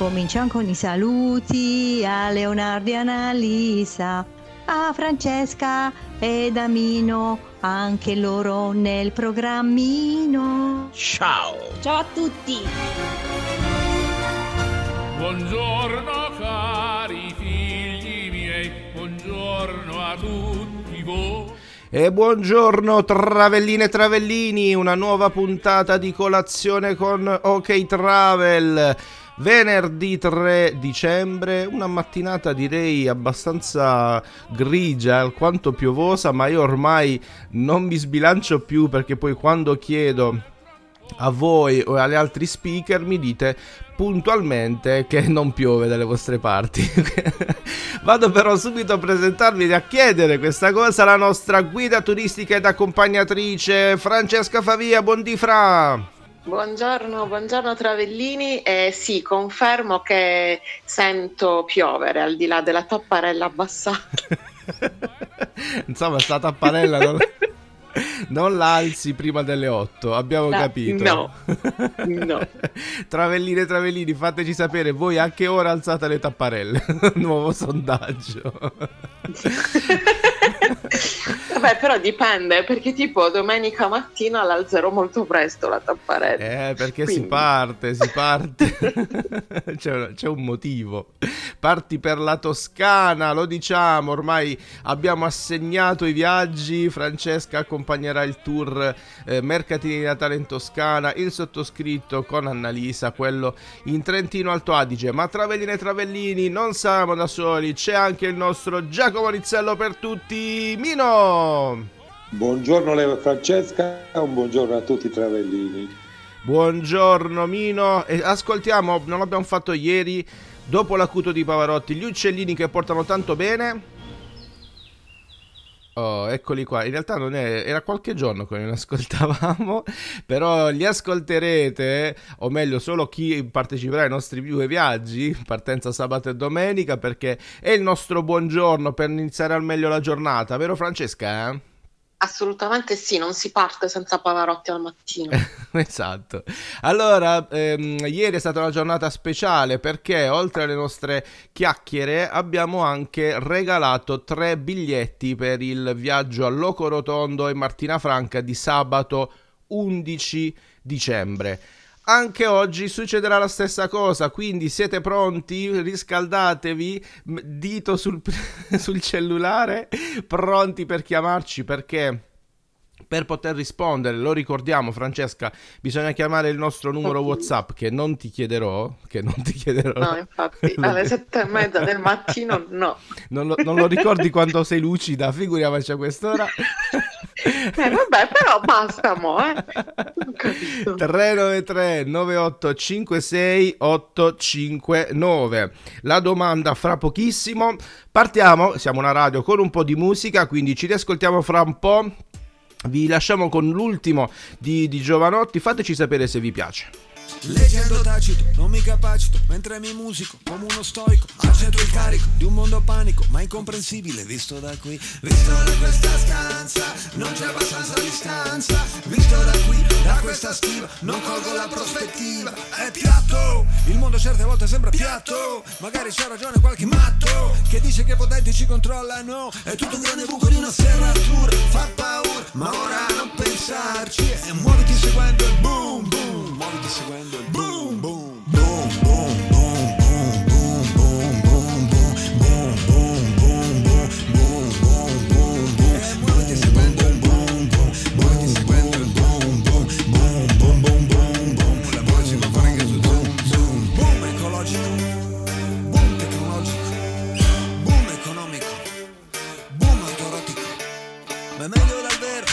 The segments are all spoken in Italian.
Cominciamo con i saluti a Leonardo e Annalisa, a Francesca ed Amino, anche loro nel programmino. Ciao! Ciao a tutti! Buongiorno cari figli miei, buongiorno a tutti voi. E buongiorno travelline e travellini, una nuova puntata di colazione con OK Travel. Venerdì 3 dicembre, una mattinata direi abbastanza grigia, alquanto piovosa, ma io ormai non mi sbilancio più perché poi quando chiedo a voi o agli altri speaker mi dite puntualmente che non piove dalle vostre parti. Vado però subito a presentarvi e a chiedere questa cosa alla nostra guida turistica ed accompagnatrice Francesca Favia. Buondì Fra! Buongiorno, buongiorno Travellini. Eh, sì, confermo che sento piovere al di là della tapparella abbassata. Insomma, sta tapparella non, non l'alzi prima delle 8, abbiamo No, capito. no, no. Travelline, travellini, fateci sapere voi a che ora alzate le tapparelle. Nuovo sondaggio. Vabbè, però dipende, perché tipo domenica mattina l'alzerò molto presto la tapparella. Eh, perché si Quindi. parte, si parte. c'è, c'è un motivo. Parti per la Toscana, lo diciamo, ormai abbiamo assegnato i viaggi. Francesca accompagnerà il tour eh, Mercatini di Natale in Toscana, il sottoscritto con Annalisa, quello in Trentino Alto Adige. Ma Travelline e Travellini, non siamo da soli, c'è anche il nostro Giacomo Rizzello per tutti, Mino! Buongiorno Leo e Francesca, un buongiorno a tutti i travellini. Buongiorno Mino, ascoltiamo, non l'abbiamo fatto ieri, dopo l'acuto di Pavarotti, gli uccellini che portano tanto bene. Oh, eccoli qua. In realtà non è, era qualche giorno che non ascoltavamo, però li ascolterete, o meglio, solo chi parteciperà ai nostri due viaggi, partenza sabato e domenica, perché è il nostro buongiorno per iniziare al meglio la giornata, vero Francesca? eh? Assolutamente sì, non si parte senza Pavarotti al mattino. Esatto. Allora, ehm, ieri è stata una giornata speciale perché oltre alle nostre chiacchiere abbiamo anche regalato tre biglietti per il viaggio a Loco Rotondo e Martina Franca di sabato 11 dicembre. Anche oggi succederà la stessa cosa, quindi siete pronti? Riscaldatevi, dito sul, sul cellulare, pronti per chiamarci perché per poter rispondere, lo ricordiamo Francesca, bisogna chiamare il nostro numero. WhatsApp che non ti chiederò, che non ti chiederò. No, infatti, alle sette e mezza del mattino no. Non lo, non lo ricordi quando sei lucida, figuriamoci a quest'ora. Eh, vabbè, però basta mo, eh. Ho capito. 393 9856 859 La domanda fra pochissimo. Partiamo, siamo una radio con un po' di musica, quindi ci riascoltiamo fra un po'. Vi lasciamo con l'ultimo di, di Giovanotti, fateci sapere se vi piace. Leggendo tacito, non mi capacito, mentre mi musico come uno stoico. Accetto il carico di un mondo panico, ma incomprensibile visto da qui, visto da questa stanza. Non c'è abbastanza distanza, visto da qui, da questa stiva. Non colgo la prospettiva, è piatto. Il mondo certe volte sembra piatto. Magari c'ha ragione qualche matto che dice che i potenti ci controllano. È tutto un grande buco di una serratura, fa paura, ma ora non pensarci. E muoviti seguendo il boom boom, seguendo il boom boom boom boom boom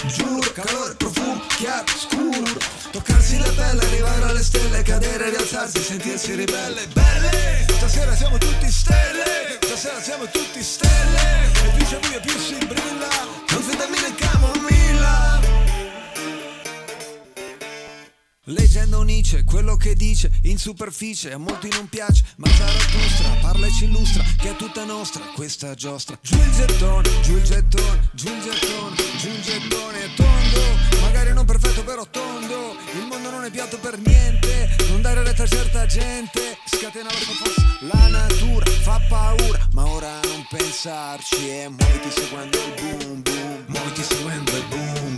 Giuro, calore, profumo, chiaro, scuro Toccarsi la pelle, arrivare alle stelle, cadere, rialzarsi, sentirsi ribelle. Belle, stasera siamo tutti stelle, stasera siamo tutti stelle. E più c'è buio più si brilla, non si cammina camomilla. Leggendo Nietzsche, quello che dice in superficie a molti non piace, ma Zarathustra parla e ci illustra che è tutta nostra questa giostra. Giù il gettone, giù il gettone, giù il gettone, giù il gettone tondo, magari non perfetto però tondo. Il mondo non è piatto per niente, non dare retta a certa gente, scatena la fosse. La natura fa paura, ma ora non pensarci e muoviti seguendo il boom boom, muoviti seguendo il boom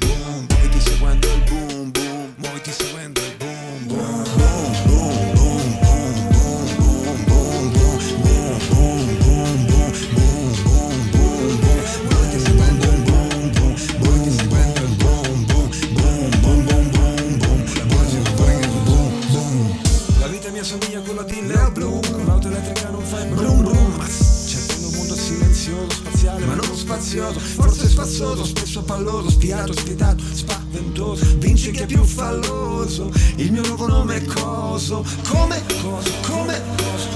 spazioso Forse spazzoso, spesso palloso, spiato, spietato, spaventoso Vince chi è più falloso Il mio nuovo nome è Coso Come coso, come coso,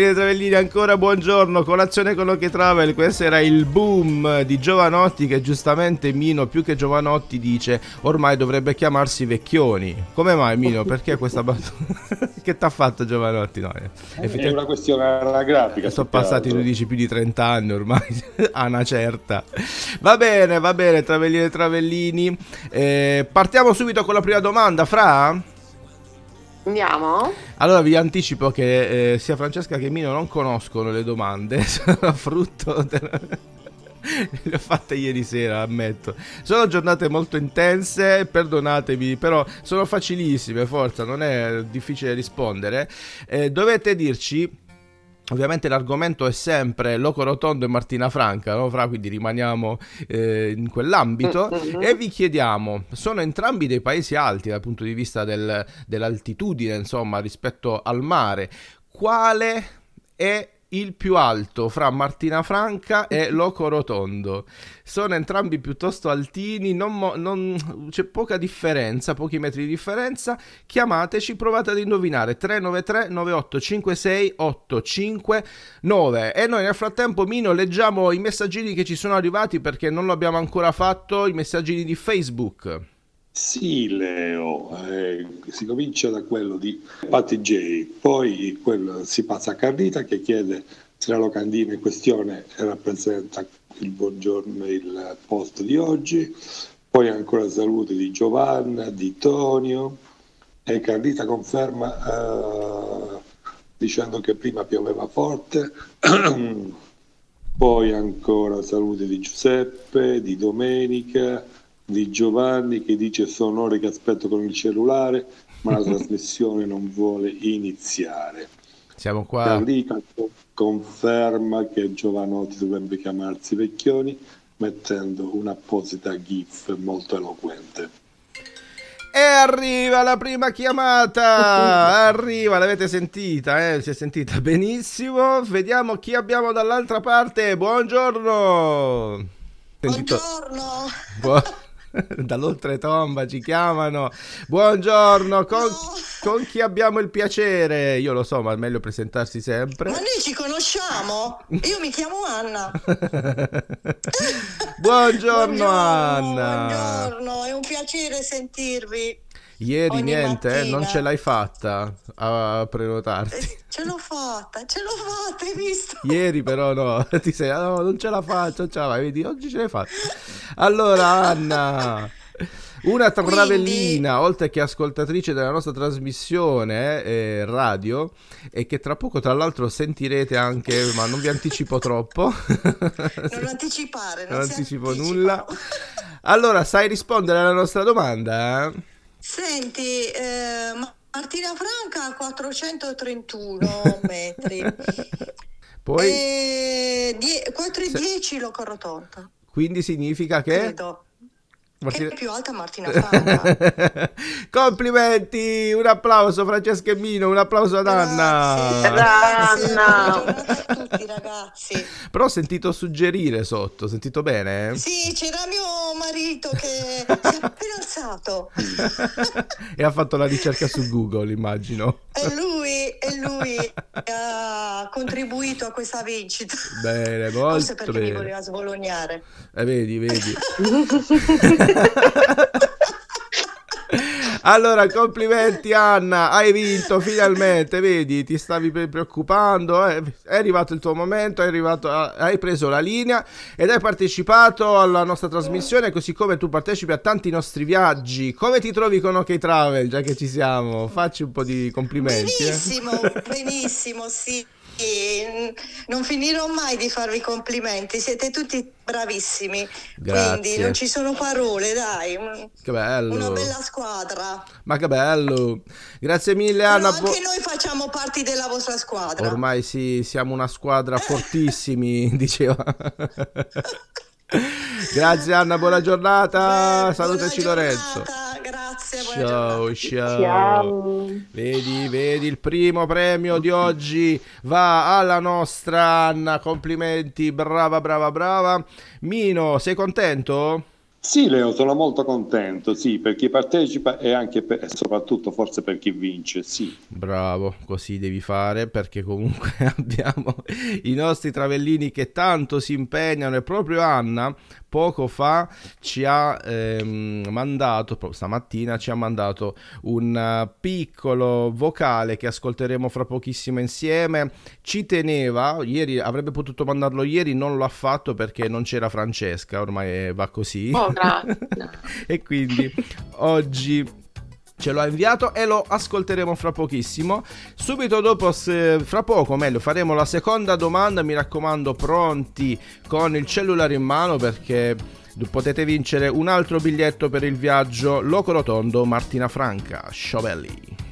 Travellini e Travellini, ancora buongiorno. Colazione con Loche Travel. Questo era il boom di Giovanotti. Che giustamente Mino, più che Giovanotti, dice ormai dovrebbe chiamarsi Vecchioni. Come mai, Mino? Perché questa battuta? che t'ha fatto Giovanotti? No, eh, È effettivamente- una questione anagrafica. sono passati, tu dici, più di 30 anni ormai, a una certa. Va bene, va bene, Travellini e Travellini. Eh, partiamo subito con la prima domanda, Fra? Andiamo? Allora vi anticipo che eh, sia Francesca che Mino non conoscono le domande, sono frutto della... Le ho fatte ieri sera, ammetto. Sono giornate molto intense, perdonatemi, però sono facilissime, forza, non è difficile rispondere. Eh, dovete dirci Ovviamente l'argomento è sempre Loco Rotondo e Martina Franca, no? Fra, quindi rimaniamo eh, in quell'ambito Mhm. e vi chiediamo, sono entrambi dei paesi alti dal punto di vista del- dell'altitudine, insomma, rispetto al mare. Quale è il più alto fra Martina Franca e Loco Rotondo? Sono entrambi piuttosto altini, non mo- non- c'è poca differenza, pochi metri di differenza. Chiamateci, provate ad indovinare 393 9856 859 e noi nel frattempo Mino leggiamo i messaggini che ci sono arrivati perché non lo abbiamo ancora fatto, i messaggini di Facebook. Sì, Leo, eh, si comincia da quello di Patti J, poi quello- si passa a Carlita che chiede se la locandina in questione rappresenta il buongiorno il posto di oggi, poi ancora saluti di Giovanna, di Tonio e Carlita conferma eh, dicendo che prima pioveva forte, poi ancora saluti di Giuseppe, di Domenica, di Giovanni che dice sono ore che aspetto con il cellulare ma la trasmissione non vuole iniziare. Siamo qua. Carlita co- conferma che Giovanotti dovrebbe chiamarsi Vecchioni mettendo un'apposita gif molto eloquente. E arriva la prima chiamata! Arriva, l'avete sentita, eh? Si è sentita benissimo. Vediamo chi abbiamo dall'altra parte. Buongiorno! Buongiorno! Dall'oltretomba ci chiamano. Buongiorno, con, con chi abbiamo il piacere? Io lo so, ma è meglio presentarsi sempre. Ma noi ci conosciamo? Io mi chiamo Anna. Buongiorno, Anna. Buongiorno, è un piacere sentirvi. Ieri Ogni niente, eh, non mattina. ce l'hai fatta a prenotarti. Ce l'ho fatta, ce l'ho fatta, hai visto? Ieri però no, ti sei, "Ah, no, non ce la faccio, non fai, vedi, oggi ce l'hai fatta. Allora Anna, una travellina, oltre che ascoltatrice della nostra trasmissione eh, radio, e che tra poco tra l'altro sentirete anche, ma non vi anticipo troppo, Non anticipare, non, non anticipo anticipano. nulla. Allora, sai rispondere alla nostra domanda? Eh? Senti, eh, Ma- Martina Franca ha 431 metri. Poi, E die- 4,10 lo corrotonta. quindi significa che... Credo. Martina- è più alta Martina Franca. Complimenti, un applauso Francesca e Mino, un applauso ad Anna. Grazie, giornata a tutti ragazzi. Però ho sentito suggerire sotto, ho sentito bene? Sì, c'era mio marito che si è appena alzato. e ha fatto la ricerca su Google, immagino. E lui, e lui ha contribuito a questa vincita. Bene, Forse molto perché mi bene. voleva svolognare. Eh, vedi, vedi. Allora, complimenti Anna, hai vinto finalmente, vedi, ti stavi pre- preoccupando, eh, è arrivato il tuo momento, arrivato, hai preso la linea ed hai partecipato alla nostra trasmissione, così come tu partecipi a tanti nostri viaggi. Come ti trovi con OK Travel, già che ci siamo? Facci un po' di complimenti. eh. Benissimo, benissimo, sì. E, Non finirò mai di farvi complimenti, siete tutti bravissimi. Grazie. Quindi non ci sono parole, dai. Che bello. Una bella squadra. Ma che bello. Grazie mille Però Anna. anche noi facciamo parte della vostra squadra. Ormai sì, siamo una squadra fortissimi, diceva. Grazie Anna, buona giornata. Salutaci Lorenzo. Grazie, Ciao, ciao. Ciao. Vedi, vedi, il primo premio di oggi va alla nostra Anna. Complimenti, brava, brava, brava. Mino, sei contento? Sì, Leo, sono molto contento, sì, per chi partecipa e anche per- e soprattutto forse per chi vince, sì. Bravo, così devi fare perché comunque abbiamo i nostri travellini che tanto si impegnano e proprio Anna poco fa ci ha ehm, mandato, proprio stamattina ci ha mandato un eh, piccolo vocale che ascolteremo fra pochissimo insieme. Ci teneva, ieri avrebbe potuto mandarlo ieri, non lo ha fatto perché non c'era Francesca, ormai va così. Oh, e quindi oggi ce l'ho inviato e lo ascolteremo fra pochissimo. Subito dopo, se- fra poco meglio, faremo la seconda domanda. Mi raccomando, pronti con il cellulare in mano perché potete vincere un altro biglietto per il viaggio Loco Rotondo Martina Franca, Sciovelli.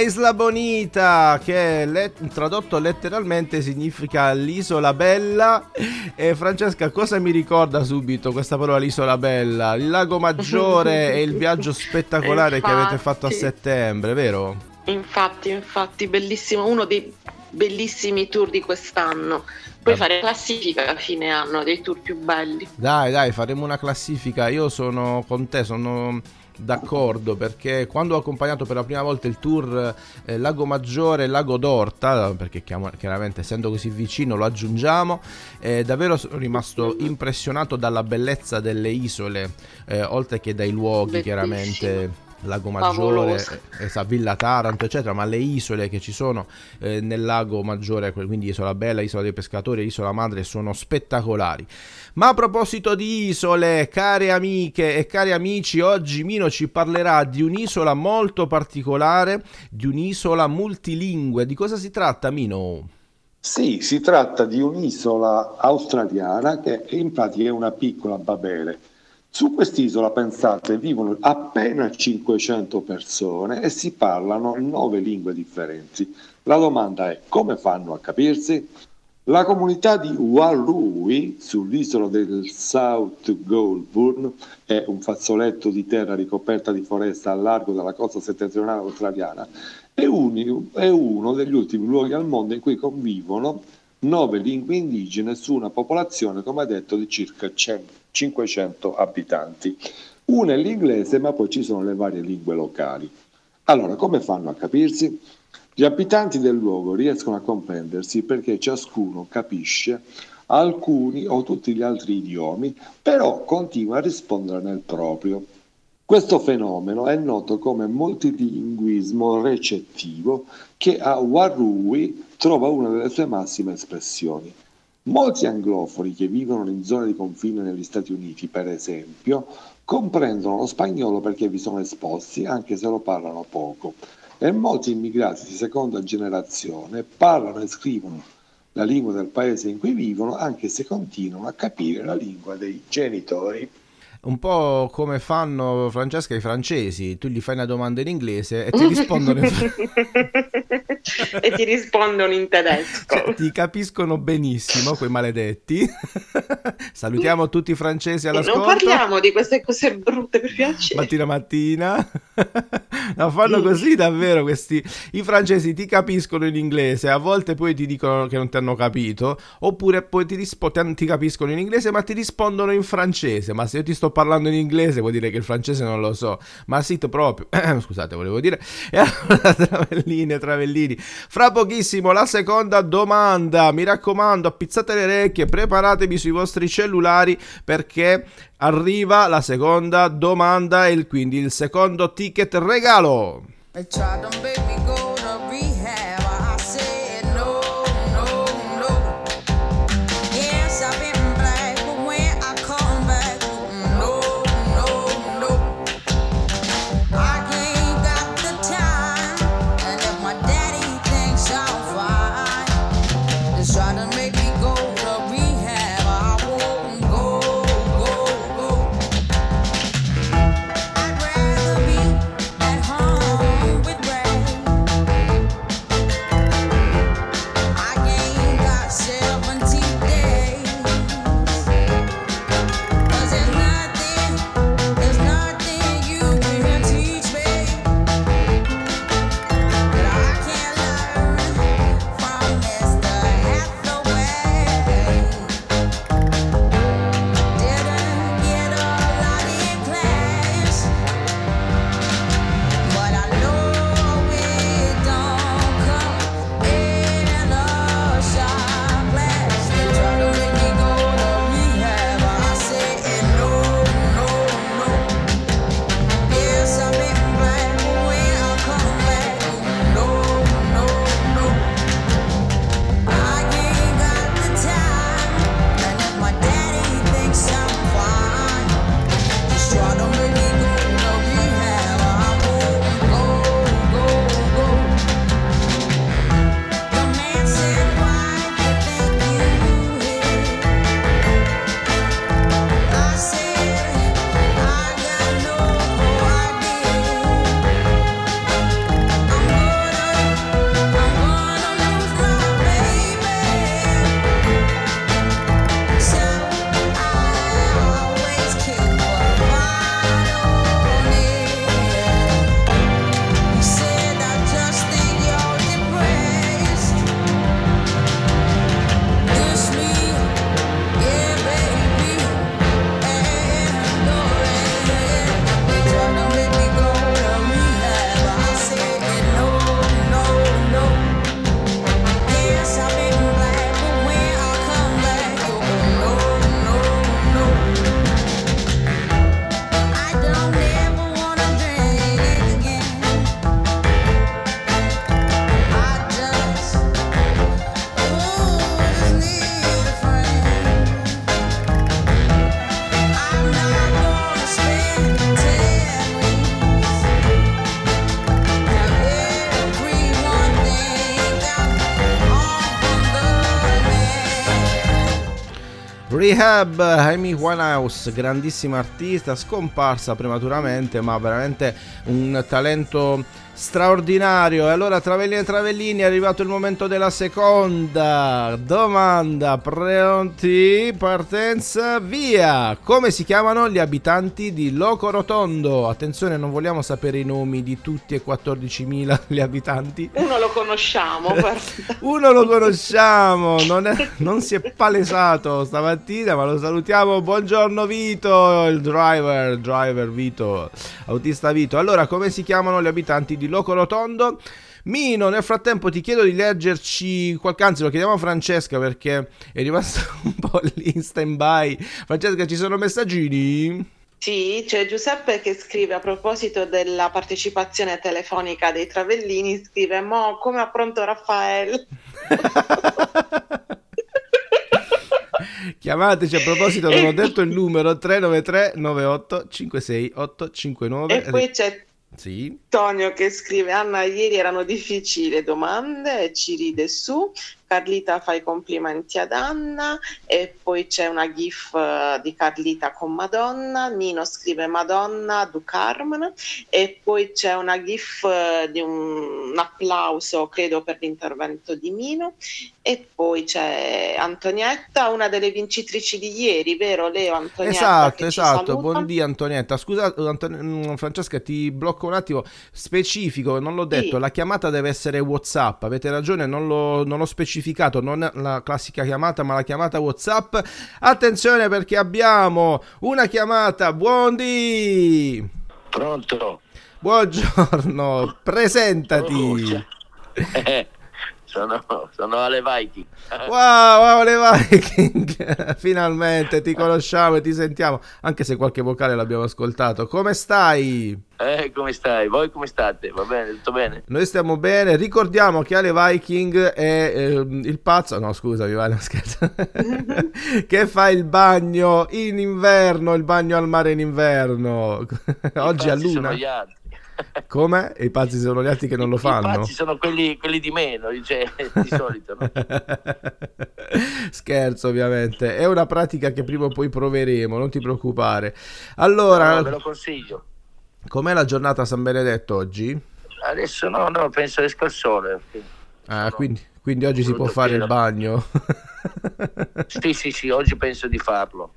Isla Bonita, che le- tradotto letteralmente significa l'isola bella. E Francesca, cosa mi ricorda subito questa parola l'isola bella? Il lago Maggiore e il viaggio spettacolare che avete fatto a Infatti. settembre, vero? Infatti, infatti, bellissimo, uno dei bellissimi tour di quest'anno. Puoi Ah. fare classifica a fine anno dei tour più belli. Dai, dai, faremo una classifica. Io sono con te, sono d'accordo perché quando ho accompagnato per la prima volta il tour eh, Lago Maggiore e Lago d'Orta, perché chiaramente essendo così vicino lo aggiungiamo, eh, davvero sono rimasto impressionato dalla bellezza delle isole, eh, oltre che dai luoghi Bellissimo. chiaramente. Lago Maggiore, sa, Villa Taranto, eccetera, ma le isole che ci sono eh, nel lago Maggiore, quindi Isola Bella, Isola dei Pescatori, Isola Madre, sono spettacolari. Ma a proposito di isole, care amiche e cari amici, oggi Mino ci parlerà di un'isola molto particolare, di un'isola multilingue. Di cosa si tratta, Mino? Sì, si tratta di un'isola australiana che in pratica è una piccola Babele. Su quest'isola, pensate, vivono appena 500 persone e si parlano nove lingue differenti. La domanda è come fanno a capirsi? La comunità di Warrui, sull'isola del South Goulburn, è un fazzoletto di terra ricoperta di foresta al largo della costa settentrionale australiana, è, uni- è uno degli ultimi luoghi al mondo in cui convivono nove lingue indigene su una popolazione, come detto, di circa 100 500 abitanti. Una è l'inglese, ma poi ci sono le varie lingue locali. Allora, come fanno a capirsi? Gli abitanti del luogo riescono a comprendersi perché ciascuno capisce alcuni o tutti gli altri idiomi, però continua a rispondere nel proprio. Questo fenomeno è noto come multilinguismo recettivo che a Warrui trova una delle sue massime espressioni. Molti anglofoni che vivono in zone di confine negli Stati Uniti, per esempio, comprendono lo spagnolo perché vi sono esposti, anche se lo parlano poco. E molti immigrati di seconda generazione parlano e scrivono la lingua del paese in cui vivono, anche se continuano a capire la lingua dei genitori. Un po' come fanno Francesca i francesi, tu gli fai una domanda in inglese e ti rispondono in e ti rispondono in tedesco. Cioè, ti capiscono benissimo quei maledetti. Salutiamo tutti i francesi E non all'ascolto. parliamo di queste cose brutte per piacere. Mattina mattina. no, fanno così davvero questi. I francesi ti capiscono in inglese, a volte poi ti dicono che non ti hanno capito, oppure poi ti, rispo- ti- ti capiscono in inglese ma ti rispondono in francese. Ma se io ti sto parlando in inglese vuol dire che il francese non lo so. Ma sì, proprio. Scusate, volevo dire. E allora, travelline, travellini. Fra pochissimo la seconda domanda. Mi raccomando, appizzate le orecchie, preparatevi sui vostri cellulari perché arriva la seconda domanda e quindi il secondo ticket regalo. Me go Rehab, Amy Winehouse, grandissima artista, scomparsa prematuramente, ma veramente un talento straordinario. E allora, Travellini e Travellini, è arrivato il momento della seconda domanda. Pronti? Partenza, via! Come si chiamano gli abitanti di Loco Rotondo? Attenzione, non vogliamo sapere i nomi di tutti e 14.000 gli abitanti. Uno lo conosciamo. Uno lo conosciamo, non, è- non si è palesato stamattina, ma lo salutiamo. Buongiorno Vito, il driver, driver Vito, autista Vito. Allora, come si chiamano gli abitanti di Loco Rotondo? Mino, nel frattempo ti chiedo di leggerci qualche, anzi lo chiediamo a Francesca perché è rimasta un po' lì in stand by. Francesca, ci sono messaggini? Sì, c'è Giuseppe che scrive a proposito della partecipazione telefonica dei Travellini, scrive Mo come ha pronto Raffaele. Chiamateci a proposito, non ho detto il numero 393 98 56 859. E poi c'è Sì. Tonio che scrive Anna ieri erano difficili le domande ci ride su Carlita fa i complimenti ad Anna e poi c'è una gif eh, di Carlita con Madonna Nino scrive Madonna du Carmen e poi c'è una gif eh, di un, un applauso credo per l'intervento di Mino e poi c'è Antonietta una delle vincitrici di ieri vero Leo Antonietta Esatto, esatto. Buondì Antonietta. Scusa, Anton- mm, Francesca, ti blocco un attimo. Specifico, non l'ho detto. Sì. La chiamata deve essere WhatsApp. Avete ragione, non l'ho, non l'ho specificato. Non la classica chiamata, ma la chiamata WhatsApp. Attenzione perché abbiamo una chiamata. Buondì. Pronto? Buongiorno, presentati. Eh, sono, sono Ale Viking. Wow, wow, le Viking. Finalmente ti conosciamo e ti sentiamo. Anche se qualche vocale l'abbiamo ascoltato. Come stai? Eh, come stai? Voi come state? Va bene? Tutto bene? Noi stiamo bene, ricordiamo che Ale Viking è ehm, il pazzo, no scusami, vale, scherzo, che fa il bagno in inverno, il bagno al mare in inverno, oggi a pazzi sono luna. gli altri. Come? E i pazzi sono gli altri che non lo I fanno? pazzi sono quelli, quelli di meno, cioè, di solito. No? Scherzo ovviamente, è una pratica che prima o poi proveremo, non ti preoccupare. Allora, No, ve lo consiglio. com'è la giornata a San Benedetto oggi? Adesso no, no, penso esca il sole. Ah, quindi, quindi oggi si può fare il bagno. Sì, sì, sì, oggi penso di farlo.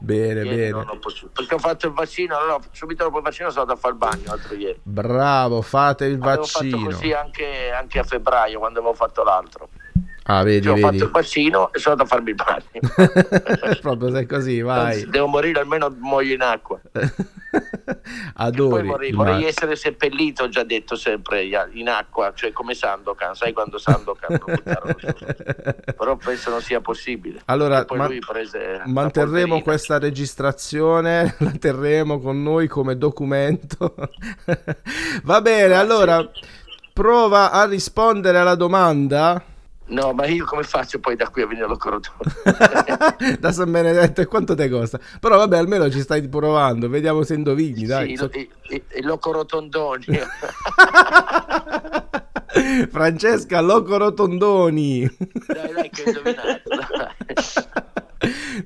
bene, Ieri bene. perché ho fatto il vaccino, allora subito dopo il vaccino sono andato a fare il bagno l'altro ieri. Bravo, fate il Avevo fatto vaccino. così anche, anche a febbraio quando avevo fatto l'altro. Ah, vedi, Cioè, ho vedi. fatto il vaccino e sono andato a farmi il bagno. Proprio sei così, vai. Anzi, devo morire almeno muoio in acqua. Poi Adori. vorrei, vorrei essere seppellito, ho già detto sempre, in acqua, cioè come Sandokan, sai quando Sandokan lo buttarono? Però penso non sia possibile. Allora, ma- manterremo questa registrazione, la terremo con noi come documento. Va bene, allora prova a rispondere alla domanda. No, ma io come faccio poi da qui a venire all'Ocorotondo? da San Benedetto e quanto te costa? Però vabbè, almeno ci stai provando, vediamo se indovini, dai. Sì, So- il, il, il Locorotondoni. Francesca Loco Rotondoni. dai, dai, che ho indovinato. dai.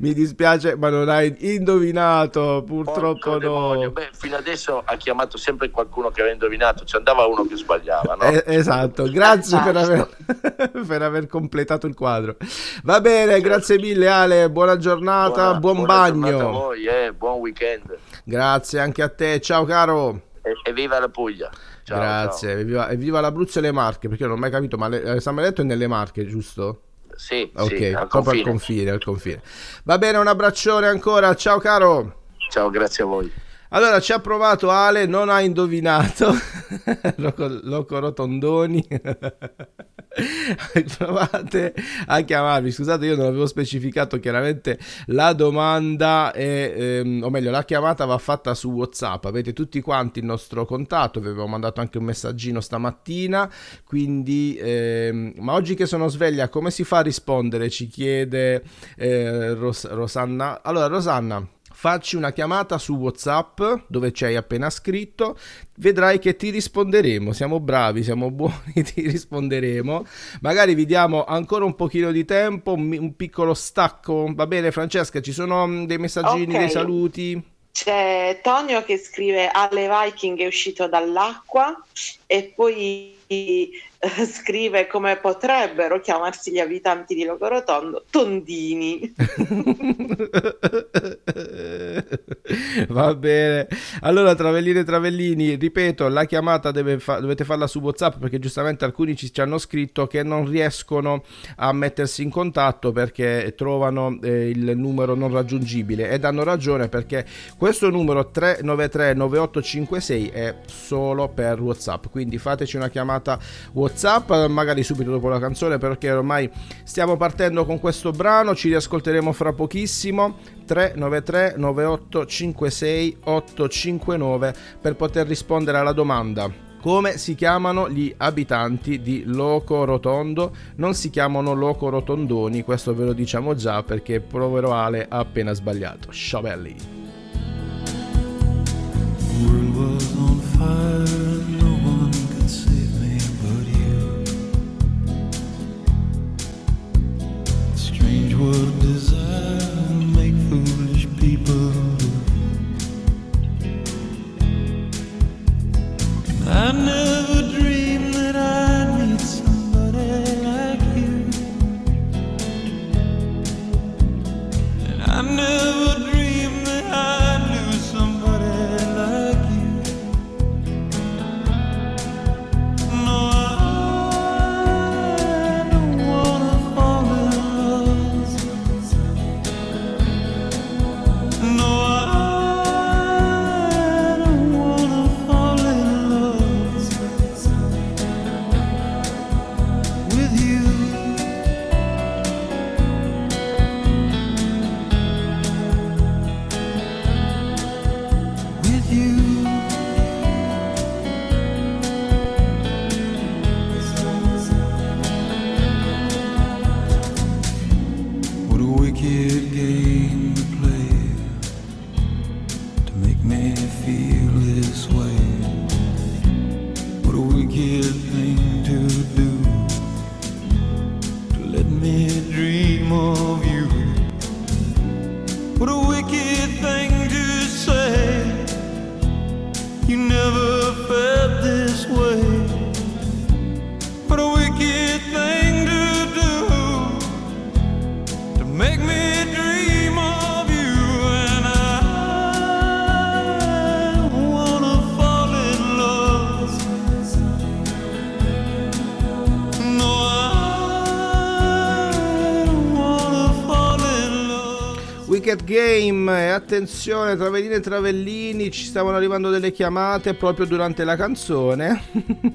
Mi dispiace, ma non hai indovinato, purtroppo Porco no. demonio. Beh, fino adesso ha chiamato sempre qualcuno che aveva indovinato, ci andava uno che sbagliava, no? Eh, esatto, grazie per aver, per aver completato il quadro. Va bene, grazie mille Ale, buona giornata, Buona- buon buona giornata a bagno. voi, eh, buon weekend. Grazie anche a te, ciao caro. E, e viva la Puglia. Ciao, grazie, Evviva, evviva l'Abruzzo e le Marche, perché io non ho mai capito, ma le- eh, San Benedetto è nelle Marche, giusto? Sì, Ok, sì, al proprio al confine. confine, al confine. Va bene, un abbraccione ancora, ciao caro. Ciao, grazie a voi. Allora, ci ha provato Ale, non ha indovinato. Loco, Rotondoni. Provate a chiamarmi. Scusate, io non avevo specificato chiaramente la domanda, è, ehm, o meglio, la chiamata va fatta su WhatsApp. Avete tutti quanti il nostro contatto. Vi avevo mandato anche un messaggino stamattina. Quindi, ehm, ma oggi che sono sveglia, come si fa a rispondere? Ci chiede eh, Ros- Rosanna. Allora, Rosanna. Facci una chiamata su WhatsApp dove ci hai appena scritto, vedrai che ti risponderemo. Siamo bravi, siamo buoni, ti risponderemo. Magari vi diamo ancora un pochino di tempo, un, piccolo stacco. Va bene, Francesca, ci sono mm, dei messaggini, Ok. dei saluti. C'è Tonio che scrive alle Viking è uscito dall'acqua e poi scrive come potrebbero chiamarsi gli abitanti di Logorotondo, tondini. Va bene. Allora, Travellini e Travellini, ripeto, la chiamata fa- dovete farla su WhatsApp perché giustamente alcuni ci, ci hanno scritto che non riescono a mettersi in contatto perché trovano eh, il numero non raggiungibile ed hanno ragione perché questo numero 393 9856 è solo per WhatsApp. Quindi fateci una chiamata WhatsApp, eh, magari subito dopo la canzone perché ormai stiamo partendo con questo brano, ci riascolteremo fra pochissimo. 393 9856 859 per poter rispondere alla domanda. Come si chiamano gli abitanti di Loco Rotondo? Non si chiamano Loco Rotondoni, questo ve lo diciamo già perché povero Ale ha appena sbagliato. Sciavelli. What desire make foolish people do. I never attenzione Travellini e Travellini ci stavano arrivando delle chiamate proprio durante la canzone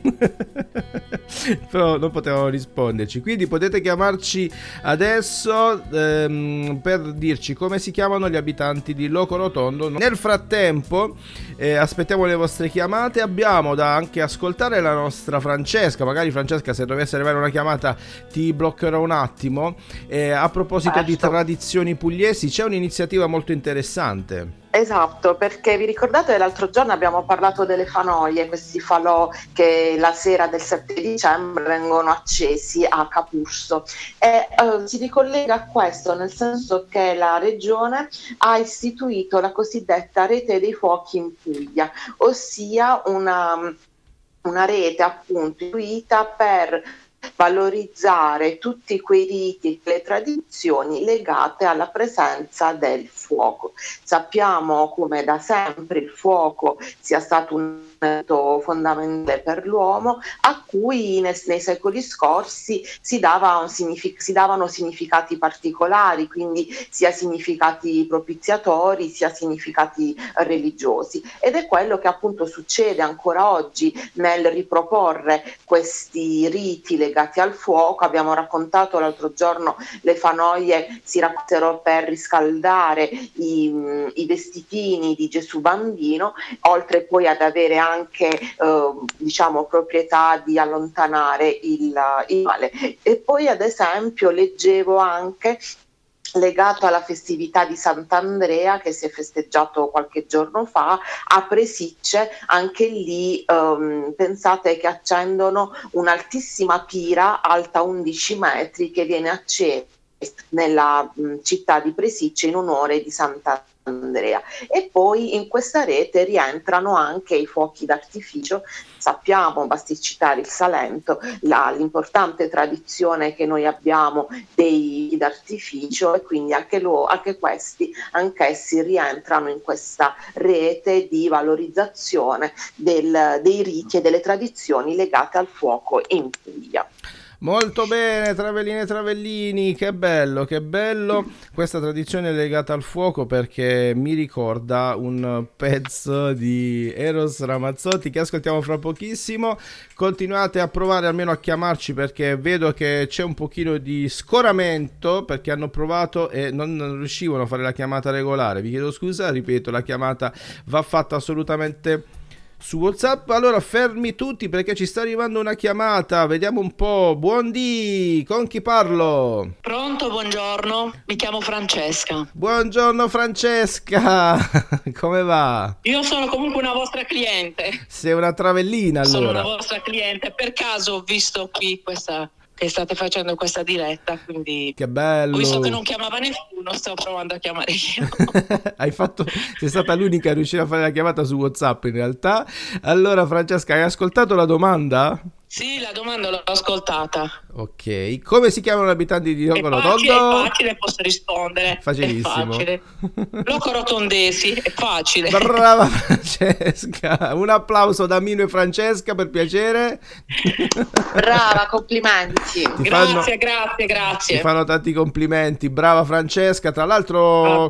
però non potevamo risponderci. Quindi potete chiamarci adesso ehm, per dirci come si chiamano gli abitanti di Loco Rotondo. Nel frattempo eh, aspettiamo le vostre chiamate. Abbiamo da anche ascoltare la nostra Francesca. Magari Francesca se dovesse arrivare una chiamata ti bloccherò un attimo. Eh, a proposito di Certo. tradizioni pugliesi c'è un'iniziativa molto interessante Esatto, perché vi ricordate l'altro giorno abbiamo parlato delle fanoie, questi falò che la sera del 7 dicembre vengono accesi a Capurso. E eh, si ricollega a questo nel senso che la regione ha istituito la cosiddetta rete dei fuochi in Puglia, ossia una, una rete appunto istituita per valorizzare tutti quei riti e le tradizioni legate alla presenza del fuoco. Sappiamo come da sempre il fuoco sia stato un elemento fondamentale per l'uomo a cui ne- nei secoli scorsi si, dava signific- si davano significati particolari, quindi sia significati propiziatori sia significati religiosi ed è quello che appunto succede ancora oggi nel riproporre questi riti legati al fuoco. Abbiamo raccontato l'altro giorno le fanoie si raccontano per riscaldare i, i vestitini di Gesù bambino, oltre poi ad avere anche eh, diciamo proprietà di allontanare il, il male. E poi ad esempio leggevo anche legato alla festività di Sant'Andrea che si è festeggiato qualche giorno fa a Presicce, anche lì ehm, pensate che accendono un'altissima pira alta 11 metri che viene accesa nella mh, città di Presicce in onore di Sant'Andrea e poi in questa rete rientrano anche i fuochi d'artificio sappiamo, basti citare il Salento, la- l'importante tradizione che noi abbiamo dei d'artificio e quindi anche, lo- anche questi, anch'essi rientrano in questa rete di valorizzazione del- dei riti e delle tradizioni legate al fuoco in Puglia. Molto bene, Travellini e Travellini, che bello, che bello. Questa tradizione è legata al fuoco perché mi ricorda un pezzo di Eros Ramazzotti che ascoltiamo fra pochissimo. Continuate a provare almeno a chiamarci perché vedo che c'è un pochino di scoramento perché hanno provato e non riuscivano a fare la chiamata regolare. Vi chiedo scusa, ripeto, la chiamata va fatta assolutamente su WhatsApp. Allora fermi tutti perché ci sta arrivando una chiamata. Vediamo un po'. Buondì, con chi parlo? Pronto, buongiorno, mi chiamo Francesca. Buongiorno Francesca, come va? Io sono comunque una vostra cliente. Sei una travellina Sono una allora. vostra cliente. Per caso ho visto qui questa che state facendo questa diretta, quindi Che ho visto che bello. non chiamava nessuno, sto provando a chiamare io. Hai fatto, sei stata l'unica a riuscire a fare la chiamata su WhatsApp in realtà. Allora Francesca, hai ascoltato la domanda? Sì, la domanda l'ho ascoltata. Ok, come si chiamano gli abitanti di Rocco facile, è Rotondo? facile, posso rispondere. Facilissimo. È facile. Loco Rotondesi, è facile. Brava Francesca, un applauso da Mino e Francesca per piacere. Brava, complimenti. Ti Grazie, fanno- grazie, Ti grazie. fanno tanti complimenti, brava Francesca. Tra l'altro,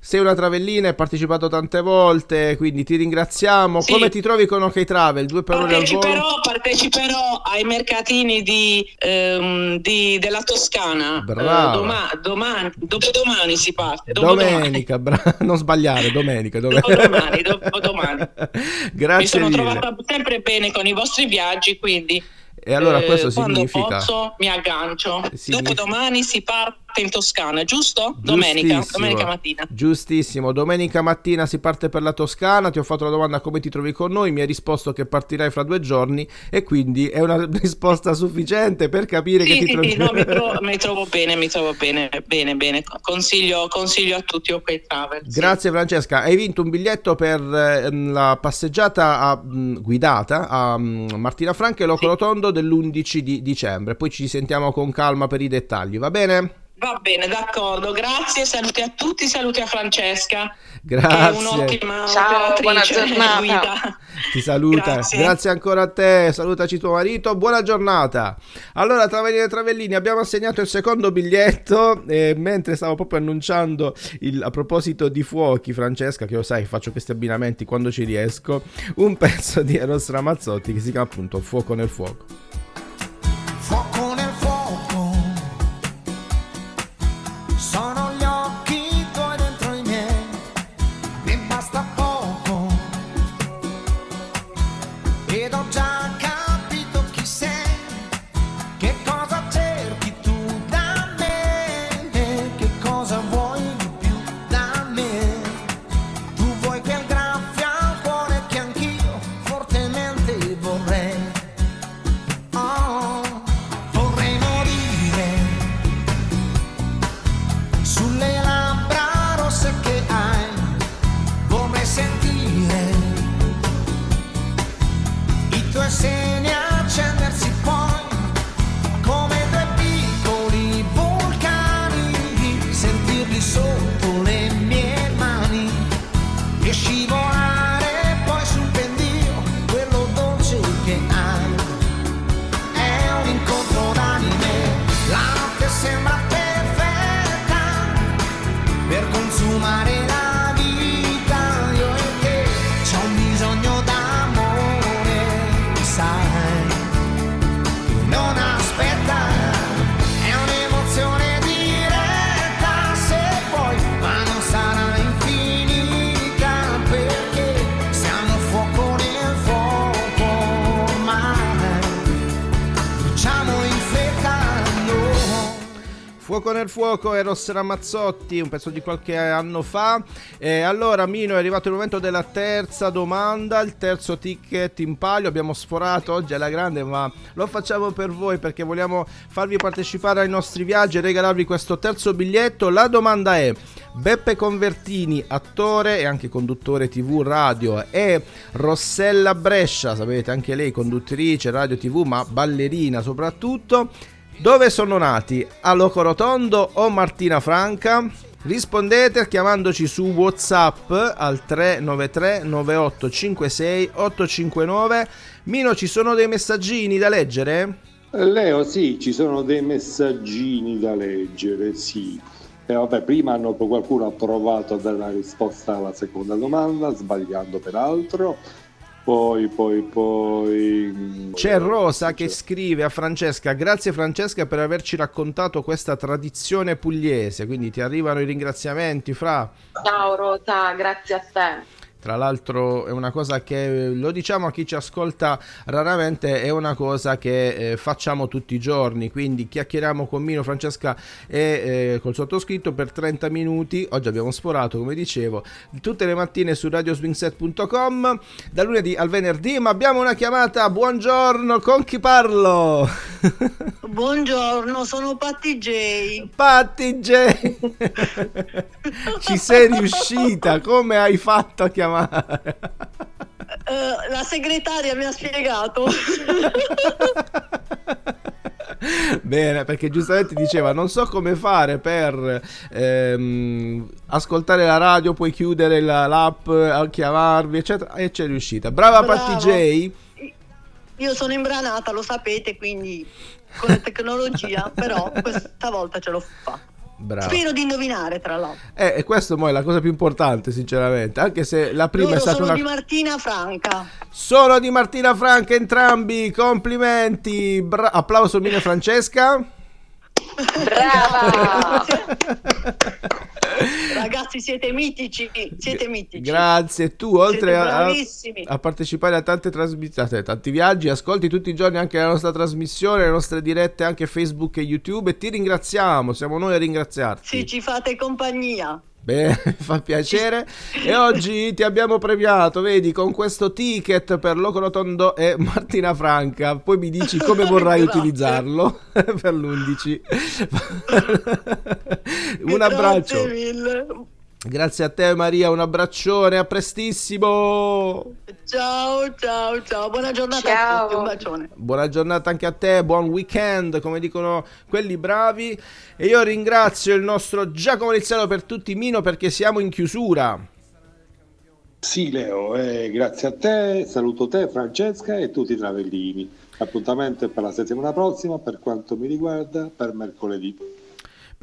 sei una travellina, hai partecipato tante volte, quindi ti ringraziamo. Sì. Come ti trovi con OK Travel? Due per ore al volo? Parteciperò, parteciperò ai mercatini di, ehm, di- della Toscana. Brava. Eh, doma- domani, dopodomani si parte. Dopodomani. Domenica, bra- non sbagliare, domenica. dove- Dopodomani, dopodomani. Mi Grazie sono mille. trovata sempre bene con i vostri viaggi, quindi E allora eh, questo quando significa... posso mi aggancio. Significa- Dopodomani si parte in Toscana, giusto? Domenica, domenica mattina. Giustissimo, domenica mattina si parte per la Toscana, ti ho fatto la domanda come ti trovi con noi, mi hai risposto che partirai fra due giorni e quindi è una risposta sufficiente per capire che Sì, ti sì, trovi sì, no, mi, trovo, mi trovo bene, mi trovo bene, bene, bene. Consiglio, consiglio a tutti OK Travel. sì. Grazie Francesca, hai vinto un biglietto per ehm, la passeggiata a- mh, guidata a mh, Martina Franca e Loco Rotondo dell'11 di dicembre, poi ci sentiamo con calma per i dettagli, va bene? Va bene, d'accordo. Grazie, saluti a tutti, saluti a Francesca. Grazie. Che è un'ottima Ciao, buona giornata. guida. Ti saluta, Grazie. grazie. ancora a te, salutaci tuo marito, buona giornata. Allora, Travellini e Travellini, abbiamo assegnato il secondo biglietto e mentre stavo proprio annunciando il- a proposito di fuochi, Francesca, che lo sai, faccio questi abbinamenti quando ci riesco, un pezzo di Eros Ramazzotti che si chiama appunto Fuoco nel. Fuoco Fuoco Eros Ramazzotti, un pezzo di qualche anno fa. E allora Mino è arrivato il momento della terza domanda, il terzo ticket in palio. Abbiamo sforato oggi alla grande, ma lo facciamo per voi perché vogliamo farvi partecipare ai nostri viaggi e regalarvi questo terzo biglietto. La domanda è: Beppe Convertini, attore e anche conduttore TV radio, e Rossella Brescia, sapete anche lei conduttrice radio TV, ma ballerina soprattutto. Dove sono nati? A Loco Rotondo o Martina Franca? Rispondete chiamandoci su WhatsApp al 393 9856 859. Mino, ci sono dei messaggini da leggere? Leo, sì, ci sono dei messaggini da leggere, sì. E vabbè, prima hanno, qualcuno ha provato a dare la risposta alla seconda domanda, sbagliando peraltro. Poi, poi, poi... C'è Rosa che scrive a Francesca: Grazie Francesca per averci raccontato questa tradizione pugliese. Quindi ti arrivano i ringraziamenti, Fra. Ciao Rota, grazie a te. Tra l'altro è una cosa che lo diciamo a chi ci ascolta raramente, è una cosa che eh, facciamo tutti i giorni, quindi chiacchieriamo con Mino, Francesca e eh, col sottoscritto per 30 minuti, oggi abbiamo sporato come dicevo, tutte le mattine su radioswingset.com, da lunedì al venerdì, ma abbiamo una chiamata, buongiorno, con chi parlo? Buongiorno, sono Patti J. Patti J. Ci sei riuscita, come hai fatto a chiamare? Eh, la segretaria mi ha spiegato. Bene, perché giustamente diceva non so come fare per ehm, ascoltare la radio, puoi chiudere la- l'app, a chiamarvi, eccetera, e c'è riuscita. Brava Bravo. Patti J. Io sono imbranata, lo sapete, quindi con la tecnologia, però questa volta ce l'ho fatta. Brava. Spero di indovinare, tra l'altro. Eh, e questo mo è la cosa più importante, sinceramente, anche se la prima Loro è stata sono una... di Martina Franca. Sono di Martina Franca entrambi, complimenti, Bra- applauso Mino e Francesca. Brava! Ragazzi, siete mitici, siete mitici. Grazie, tu oltre a, a partecipare a tante trasmissioni, a tanti viaggi, ascolti tutti i giorni anche la nostra trasmissione, le nostre dirette anche Facebook e YouTube e ti ringraziamo, siamo noi a ringraziarti. Sì, ci fate compagnia. Beh, fa piacere. E oggi ti abbiamo premiato, vedi, con questo ticket per Loco Rotondo e Martina Franca. Poi mi dici come vorrai Grazie. utilizzarlo per l'11. un Grazie abbraccio. mille. Grazie a te Maria, un abbraccione, a prestissimo. Ciao, ciao, ciao. Buona giornata a tutti, un bacione. Buona giornata anche a te, buon weekend, come dicono quelli bravi. E io ringrazio il nostro Giacomo Rizzello per tutti Mino perché siamo in chiusura. Sì, Leo, eh, grazie a te, saluto te, Francesca e tutti i travellini. Appuntamento è per la settimana prossima, per quanto mi riguarda, per mercoledì.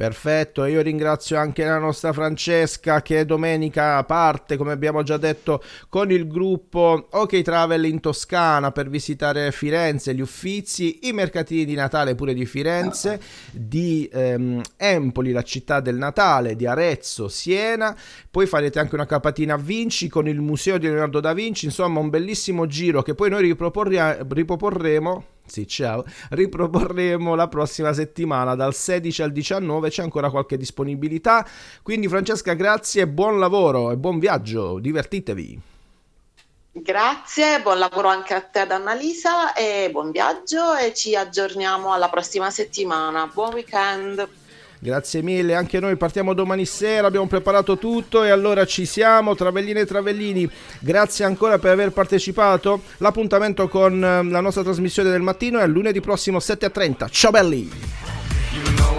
Perfetto, io ringrazio anche la nostra Francesca che domenica parte, come abbiamo già detto, con il gruppo OK Travel in Toscana per visitare Firenze, gli Uffizi, i mercatini di Natale pure di Firenze, di ehm, Empoli, la città del Natale, di Arezzo, Siena, poi farete anche una capatina a Vinci con il Museo di Leonardo da Vinci, insomma un bellissimo giro che poi noi riproporremo sì, ciao. Riproporremo la prossima settimana dal 16 al 19, c'è ancora qualche disponibilità. Quindi Francesca, grazie, buon lavoro e buon viaggio, divertitevi. Grazie, buon lavoro anche a te ad Annalisa e buon viaggio e ci aggiorniamo alla prossima settimana. Buon weekend. Grazie mille, anche noi partiamo domani sera, abbiamo preparato tutto e allora ci siamo, Travelline e Travellini, grazie ancora per aver partecipato, l'appuntamento con eh, la nostra trasmissione del mattino è lunedì prossimo 7.30, ciao belli! You know